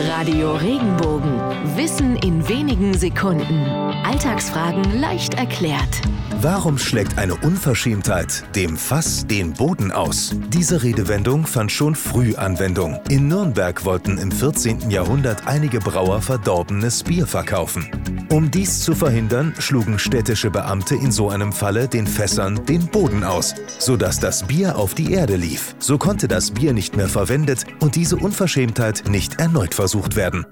Radio Regenbogen. Wissen in wenigen Sekunden. Alltagsfragen leicht erklärt. Warum schlägt eine Unverschämtheit dem Fass den Boden aus? Diese Redewendung fand schon früh Anwendung. In Nürnberg wollten im 14. Jahrhundert einige Brauer verdorbenes Bier verkaufen. Um dies zu verhindern, schlugen städtische Beamte in so einem Falle den Fässern den Boden aus, sodass das Bier auf die Erde lief. So konnte das Bier nicht mehr verwendet und diese Unverschämtheit nicht erneut versucht werden.